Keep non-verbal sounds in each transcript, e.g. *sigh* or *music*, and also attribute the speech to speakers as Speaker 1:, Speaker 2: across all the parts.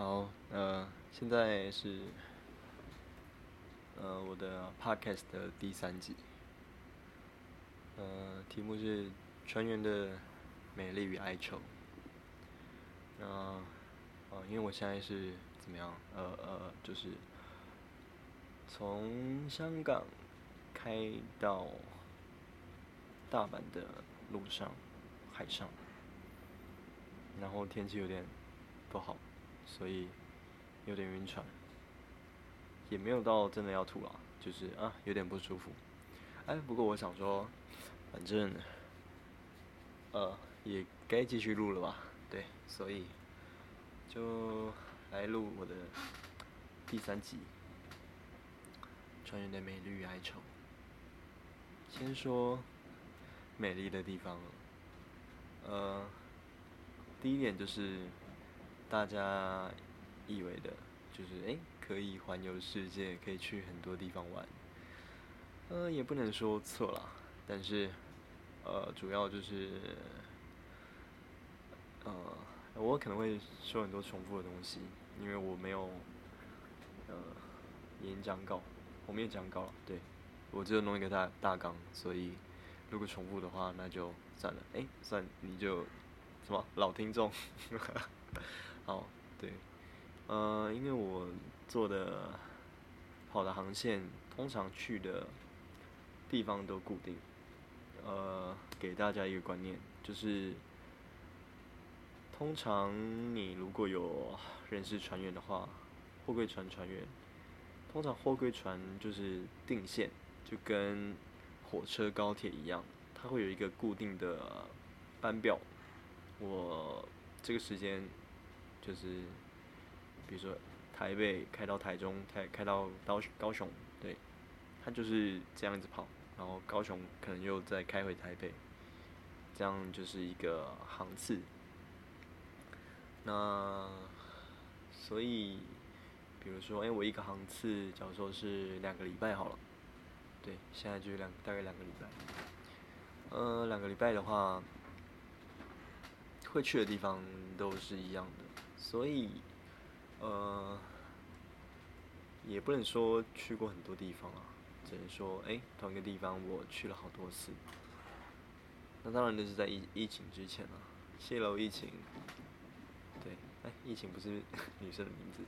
Speaker 1: 好，呃，现在是呃我的 podcast 的第三集，呃，题目是船员的美丽与哀愁。那呃，因为我现在是怎么样？呃呃，就是从香港开到大阪的路上，海上，然后天气有点不好。所以有点晕船，也没有到真的要吐了，就是啊有点不舒服。哎，不过我想说，反正呃也该继续录了吧？对，所以就来录我的第三集《穿越的美丽与哀愁》。先说美丽的地方，呃，第一点就是。大家以为的，就是哎，可以环游世界，可以去很多地方玩。呃，也不能说错了，但是，呃，主要就是，呃，我可能会说很多重复的东西，因为我没有，呃，演讲稿，我没有讲稿，对，我只有弄一个大大纲，所以如果重复的话，那就算了，哎，算你就什么老听众。好，对，呃，因为我做的跑的航线，通常去的地方都固定，呃，给大家一个观念，就是通常你如果有认识船员的话，货柜船船员，通常货柜船就是定线，就跟火车高铁一样，它会有一个固定的班表，我这个时间。就是，比如说台北开到台中，台开到高高雄，对，他就是这样子跑，然后高雄可能又再开回台北，这样就是一个航次。那所以，比如说，哎，我一个航次，假如说是两个礼拜好了，对，现在就是两大概两个礼拜，呃，两个礼拜的话，会去的地方都是一样的。所以，呃，也不能说去过很多地方啊，只能说，哎，同一个地方我去了好多次。那当然就是在疫疫情之前啊，泄露疫情，对，哎，疫情不是 *laughs* 女生的名字，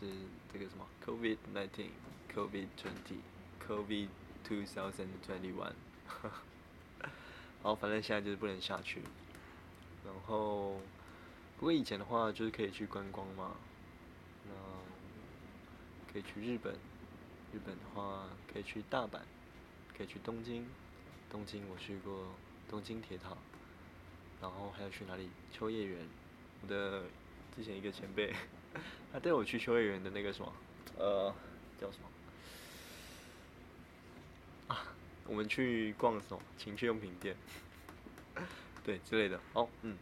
Speaker 1: 是这个什么，COVID nineteen，COVID twenty，COVID two thousand twenty one，*laughs* 好，反正现在就是不能下去，然后。不过以前的话，就是可以去观光嘛。那可以去日本，日本的话可以去大阪，可以去东京。东京我去过东京铁塔，然后还要去哪里？秋叶原。我的之前一个前辈，*laughs* 他带我去秋叶原的那个什么，呃，叫什么？啊，我们去逛什么情趣用品店？*laughs* 对，之类的。哦，嗯。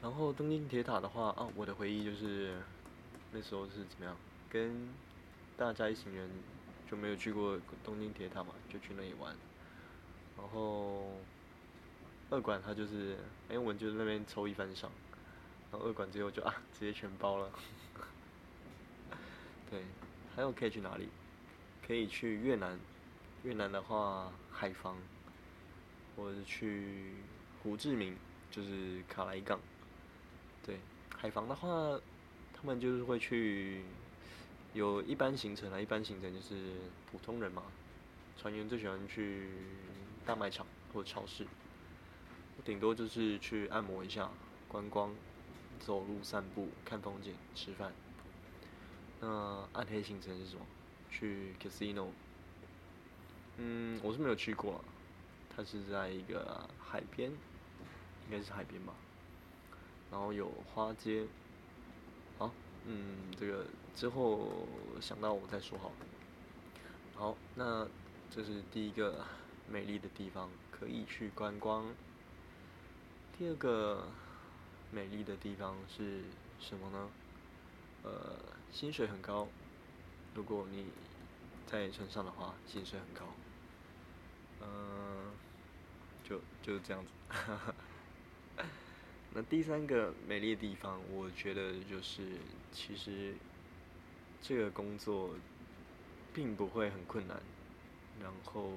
Speaker 1: 然后东京铁塔的话啊，我的回忆就是那时候是怎么样，跟大家一行人就没有去过东京铁塔嘛，就去那里玩。然后二馆他就是，哎，我们就那边抽一番赏，然后二馆最后就啊，直接全包了。*laughs* 对，还有可以去哪里？可以去越南，越南的话海防，或者是去胡志明，就是卡莱港。对，海防的话，他们就是会去，有一般行程啊，一般行程就是普通人嘛，船员最喜欢去大卖场或者超市，顶多就是去按摩一下、观光、走路散步、看风景、吃饭。那暗黑行程是什么？去 casino。嗯，我是没有去过，它是在一个海边，应该是海边吧。然后有花街，好，嗯，这个之后想到我再说好。好，那这是第一个美丽的地方，可以去观光。第二个美丽的地方是什么呢？呃，薪水很高。如果你在船上的话，薪水很高。嗯，就就是这样子。*laughs* 那第三个美丽的地方，我觉得就是其实这个工作并不会很困难，然后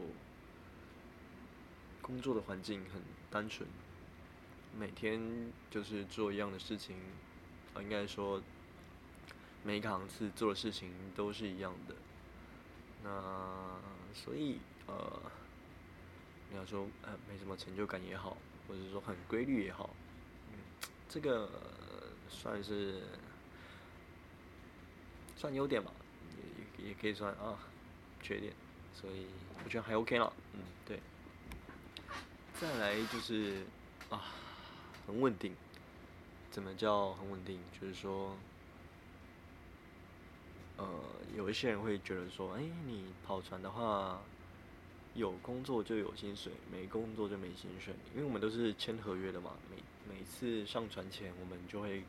Speaker 1: 工作的环境很单纯，每天就是做一样的事情，啊，应该说每一行次做的事情都是一样的。那所以呃，你要说呃没什么成就感也好，或者说很规律也好。这个算是算优点吧，也也可以算啊缺点，所以我觉得还 OK 了，嗯，对。再来就是啊，很稳定。怎么叫很稳定？就是说，呃，有一些人会觉得说，哎，你跑船的话，有工作就有薪水，没工作就没薪水，因为我们都是签合约的嘛，每。每次上船前，我们就会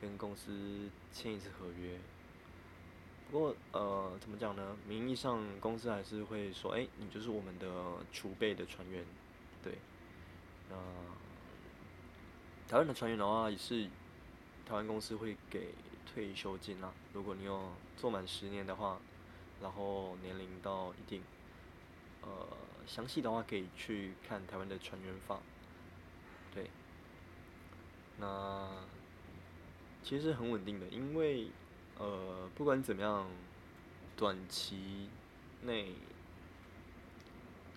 Speaker 1: 跟公司签一次合约。不过，呃，怎么讲呢？名义上公司还是会说：“哎，你就是我们的储备的船员。”对。那台湾的船员的话，也是台湾公司会给退休金啦。如果你有做满十年的话，然后年龄到一定，呃，详细的话可以去看台湾的船员法。对。那其实很稳定的，因为呃，不管怎么样，短期内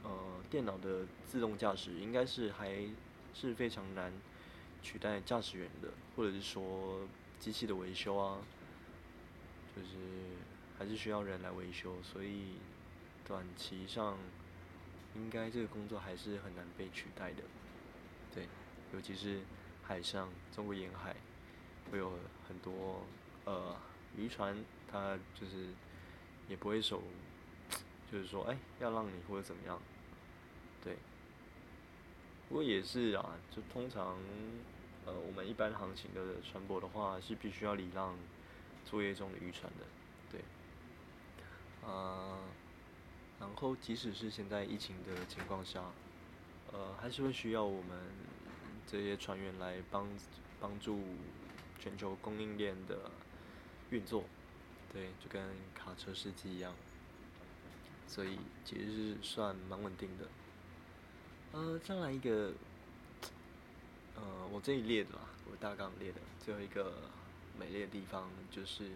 Speaker 1: 呃，电脑的自动驾驶应该是还是非常难取代驾驶员的，或者是说机器的维修啊，就是还是需要人来维修，所以短期上应该这个工作还是很难被取代的，对，尤其是。海上，中国沿海会有很多呃渔船，它就是也不会守，就是说，哎，要让你或者怎么样，对。不过也是啊，就通常呃我们一般航行的船舶的话，是必须要礼让作业中的渔船的，对。啊，然后即使是现在疫情的情况下，呃，还是会需要我们。这些船员来帮帮助全球供应链的运作，对，就跟卡车司机一样，所以其实是算蛮稳定的。呃，再来一个，呃，我这里列的啦，我大纲列的最后一个美丽的地方就是，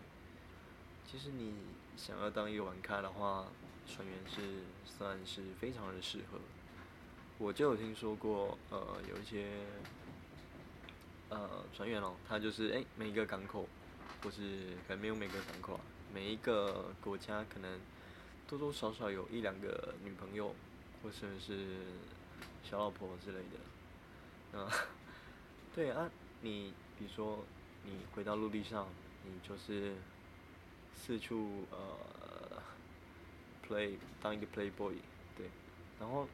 Speaker 1: 其实你想要当一个玩咖的话，船员是算是非常的适合。我就有听说过，呃，有一些，呃，船员哦，他就是哎，每一个港口，或是可能没有每个港口啊，每一个国家可能多多少少有一两个女朋友，或者是小老婆之类的，啊，*laughs* 对啊，你比如说你回到陆地上，你就是四处呃，play 当一个 playboy，对，然后。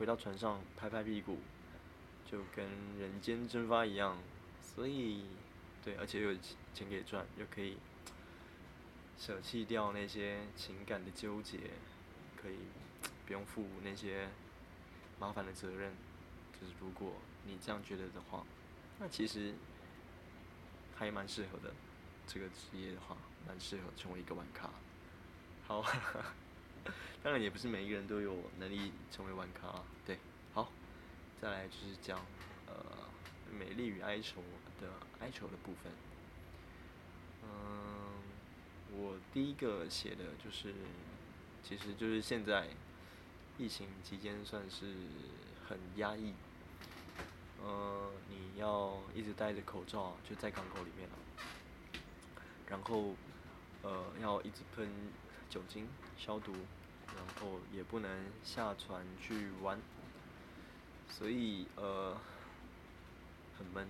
Speaker 1: 回到船上拍拍屁股，就跟人间蒸发一样，所以，对，而且有钱给赚，又可以舍弃掉那些情感的纠结，可以不用负那些麻烦的责任。就是如果你这样觉得的话，那其实还蛮适合的。这个职业的话，蛮适合成为一个玩咖。好。*laughs* *laughs* 当然也不是每一个人都有能力成为玩咖，对，好，再来就是讲呃美丽与哀愁的哀愁的部分。嗯，我第一个写的就是，其实就是现在疫情期间算是很压抑，呃，你要一直戴着口罩就在港口里面了，然后呃要一直喷酒精消毒。然后也不能下船去玩，所以呃很闷，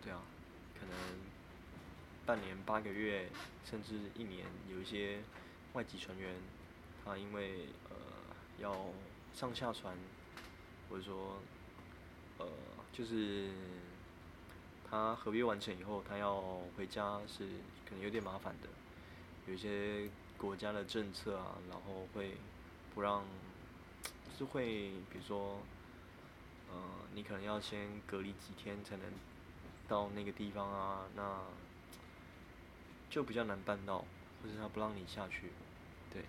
Speaker 1: 对啊，可能半年八个月甚至一年，有一些外籍船员，他因为呃要上下船，或者说呃就是他合约完成以后，他要回家是可能有点麻烦的，有一些。国家的政策啊，然后会不让，是会比如说，呃，你可能要先隔离几天才能到那个地方啊，那就比较难办到，或者他不让你下去，对，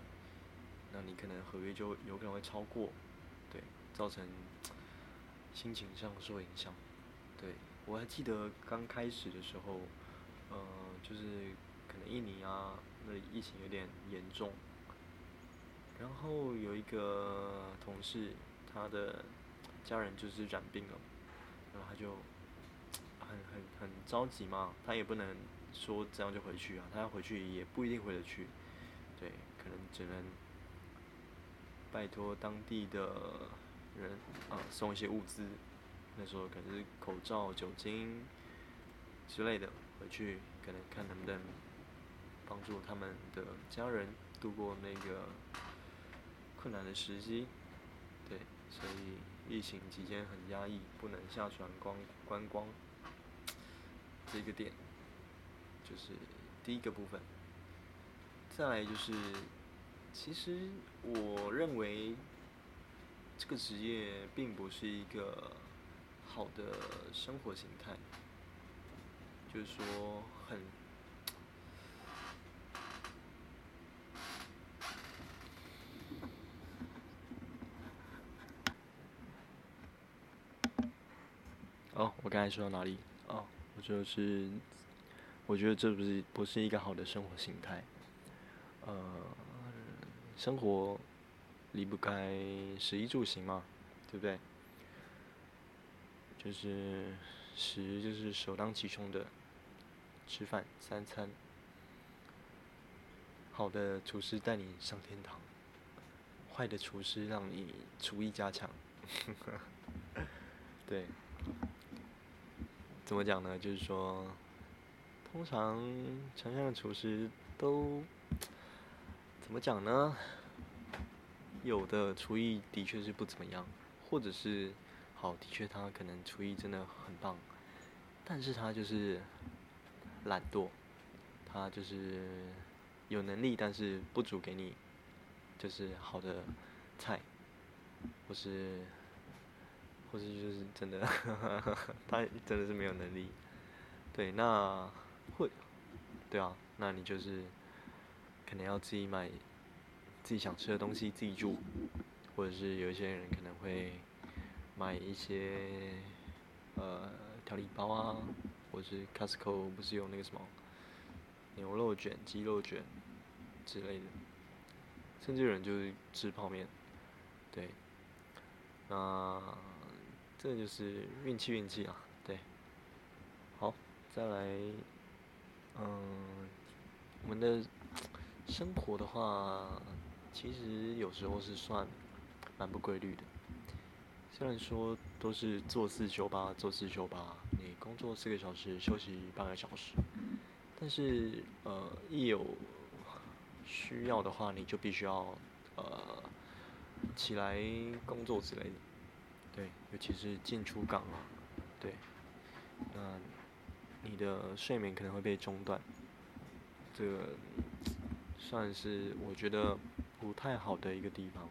Speaker 1: 那你可能合约就有可能会超过，对，造成心情上受影响，对我还记得刚开始的时候，呃，就是可能印尼啊，那疫情有点严重。然后有一个同事，他的家人就是染病了，然后他就很很很着急嘛，他也不能说这样就回去啊，他要回去也不一定回得去，对，可能只能拜托当地的人啊送一些物资，那时候可能是口罩、酒精之类的回去，可能看能不能帮助他们的家人度过那个。困难的时机，对，所以疫情期间很压抑，不能下船观观光，这个点就是第一个部分。再来就是，其实我认为这个职业并不是一个好的生活形态，就是说很。哦，我刚才说到哪里？哦，我就是，我觉得这不是不是一个好的生活形态。呃，生活离不开食衣住行嘛，对不对？就是食就是首当其冲的，吃饭三餐。好的厨师带你上天堂，坏的厨师让你厨艺加强。*laughs* 对。怎么讲呢？就是说，通常船上的厨师都怎么讲呢？有的厨艺的确是不怎么样，或者是好，的确他可能厨艺真的很棒，但是他就是懒惰，他就是有能力，但是不煮给你，就是好的菜，或是。或是就是真的，他真的是没有能力。对，那会，对啊，那你就是可能要自己买自己想吃的东西自己煮，或者是有一些人可能会买一些呃调理包啊，或者是 Costco 不是有那个什么牛肉卷、鸡肉卷之类的，甚至有人就是吃泡面，对，那。这就是运气，运气啊，对。好，再来，嗯，我们的生活的话，其实有时候是算蛮不规律的。虽然说都是做四休八，做四休八，你工作四个小时，休息半个小时，但是呃，一有需要的话，你就必须要呃起来工作之类的。对，尤其是进出港啊，对，那你的睡眠可能会被中断，这个算是我觉得不太好的一个地方。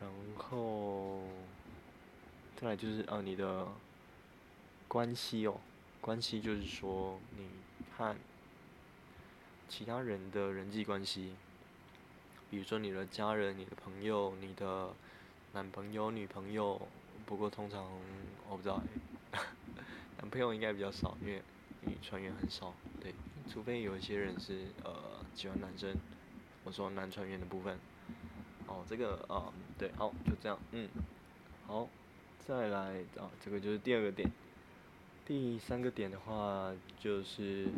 Speaker 1: 然后再来就是呃你的关系哦，关系就是说你看其他人的人际关系，比如说你的家人、你的朋友、你的。男朋友、女朋友，不过通常我不知道，*laughs* 男朋友应该比较少，因为女船员很少，对，除非有一些人是呃喜欢男生，我说男船员的部分，哦，这个啊，对，好，就这样，嗯，好，再来啊，这个就是第二个点，第三个点的话就是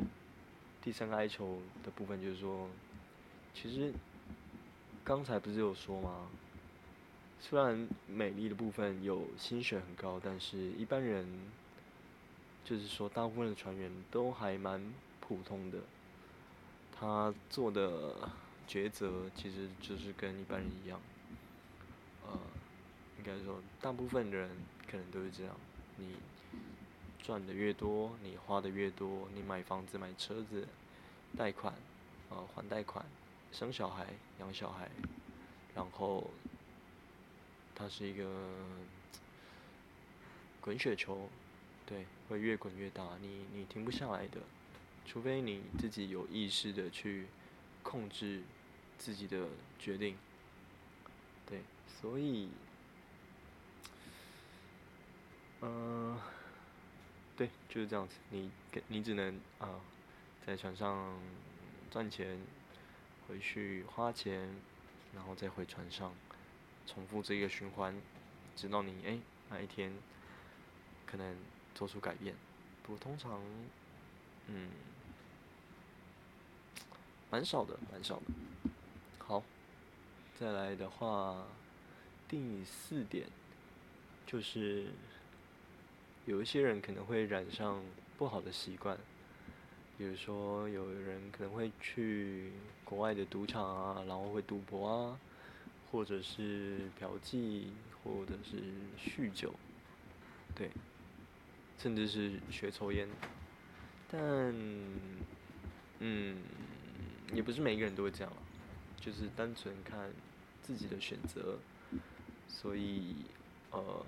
Speaker 1: 第三个哀求的部分，就是说，其实刚才不是有说吗？虽然美丽的部分有薪水很高，但是一般人，就是说大部分的船员都还蛮普通的。他做的抉择其实就是跟一般人一样，呃，应该说大部分人可能都是这样。你赚的越多，你花的越多，你买房子、买车子、贷款，呃，还贷款、生小孩、养小孩，然后。它是一个滚雪球，对，会越滚越大，你你停不下来的，除非你自己有意识的去控制自己的决定，对，所以，嗯，对，就是这样子，你给你只能啊，在船上赚钱，回去花钱，然后再回船上，重复这一个循环，直到你哎那一天。可能做出改变，不过通常，嗯，蛮少的，蛮少的。好，再来的话，第四点就是有一些人可能会染上不好的习惯，比如说有人可能会去国外的赌场啊，然后会赌博啊，或者是嫖妓，或者是酗酒，对。甚至是学抽烟，但，嗯，也不是每一个人都会这样，就是单纯看自己的选择，所以，呃，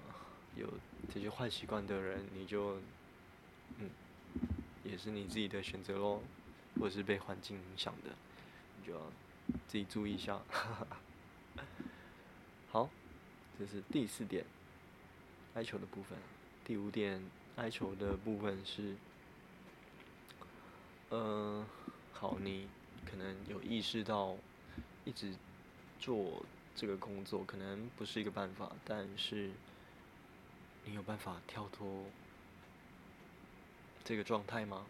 Speaker 1: 有这些坏习惯的人，你就，嗯，也是你自己的选择咯，或者是被环境影响的，你就要自己注意一下。*laughs* 这是第四点，哀求的部分，第五点。哀求的部分是，呃，好，你可能有意识到，一直做这个工作可能不是一个办法，但是你有办法跳脱这个状态吗？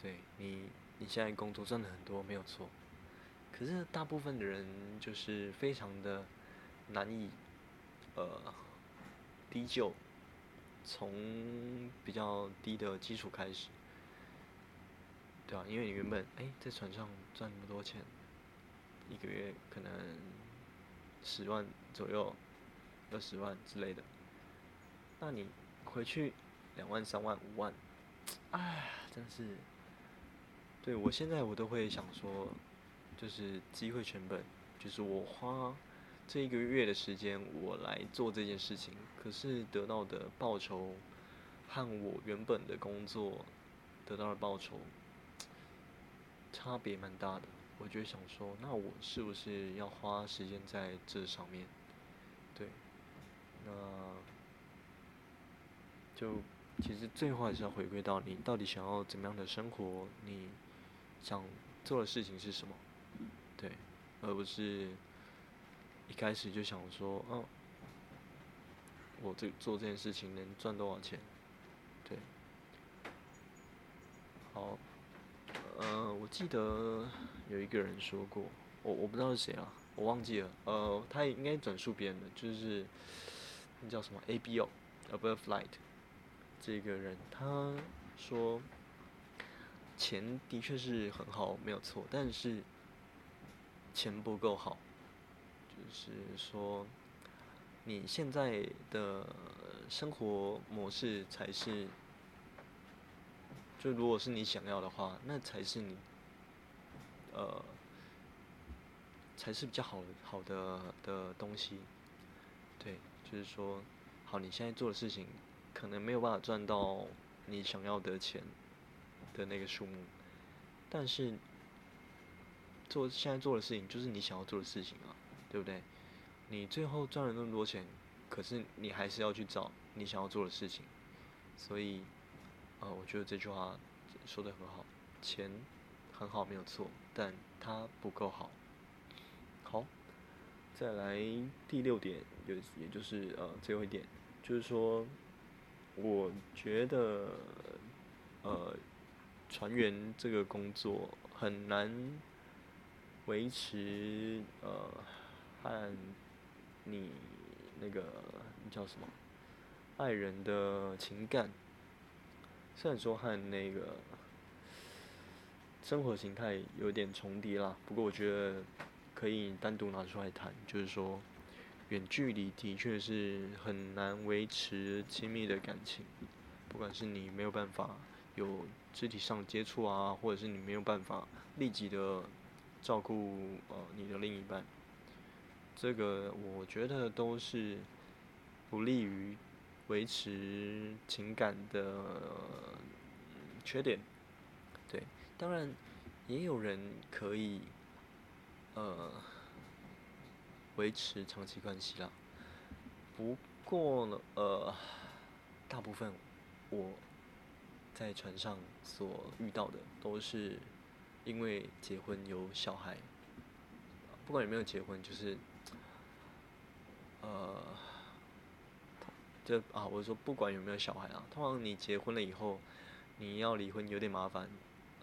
Speaker 1: 对你，你现在工作赚的很多，没有错，可是大部分的人就是非常的难以，呃，低就。从比较低的基础开始，对啊，因为你原本哎在船上赚那么多钱，一个月可能十万左右，二十万之类的，那你回去两万、三万、五万，*tsk* 哎，真是，对我现在我都会想说，就是机会成本，就是我花。这一个月的时间，我来做这件事情，可是得到的报酬和我原本的工作得到的报酬差别蛮大的。我就想说，那我是不是要花时间在这上面？对，那就其实最后还是要回归到你到底想要怎么样的生活，你想做的事情是什么？对，而不是。一开始就想说，嗯，我这做这件事情能赚多少钱？对，好，呃，我记得有一个人说过，我我不知道是谁啊，我忘记了，呃，他也应该转述别人的，就是那叫什么 A B O，Above Light，这个人他说，钱的确是很好，没有错，但是钱不够好。就是说，你现在的生活模式才是，就如果是你想要的话，那才是你，呃，才是比较好好的的东西。对，就是说，好，你现在做的事情可能没有办法赚到你想要的钱的那个数目，但是做现在做的事情就是你想要做的事情啊。对不对？你最后赚了那么多钱，可是你还是要去找你想要做的事情，所以，呃，我觉得这句话说的很好，钱很好没有错，但它不够好。好，再来第六点，也也就是呃最后一点，就是说，我觉得，呃，船员这个工作很难维持呃。和你那个叫什么爱人的情感，虽然说和那个生活形态有点重叠啦，不过我觉得可以单独拿出来谈。就是说，远距离的确是很难维持亲密的感情，不管是你没有办法有肢体上接触啊，或者是你没有办法立即的照顾呃你的另一半。这个我觉得都是不利于维持情感的缺点。对，当然也有人可以呃维持长期关系啦。不过呢，呃，大部分我在船上所遇到的都是因为结婚有小孩，不管有没有结婚，就是呃，就啊，我说不管有没有小孩啊，通常你结婚了以后，你要离婚有点麻烦，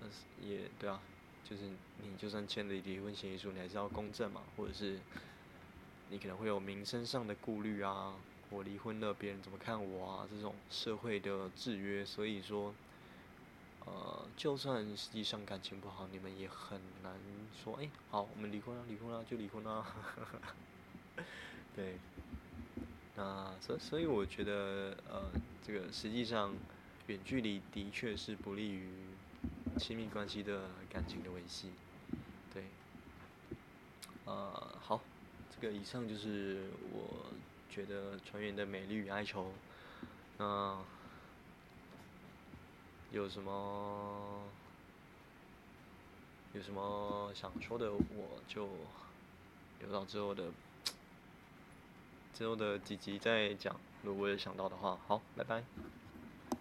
Speaker 1: 呃，也对啊，就是你就算签了离婚协议书，你还是要公证嘛，或者是。你可能会有名声上的顾虑啊，我离婚了，别人怎么看我啊？这种社会的制约，所以说，呃，就算实际上感情不好，你们也很难说，哎，好，我们离婚了，离婚了就离婚了。*laughs* 对，那所所以我觉得，呃，这个实际上远距离的确是不利于亲密关系的感情的维系。对，呃，好。这个以上就是我觉得船员的美丽与哀愁。那有什么有什么想说的，我就留到之后的最后的几集再讲。如果有想到的话，好，拜拜。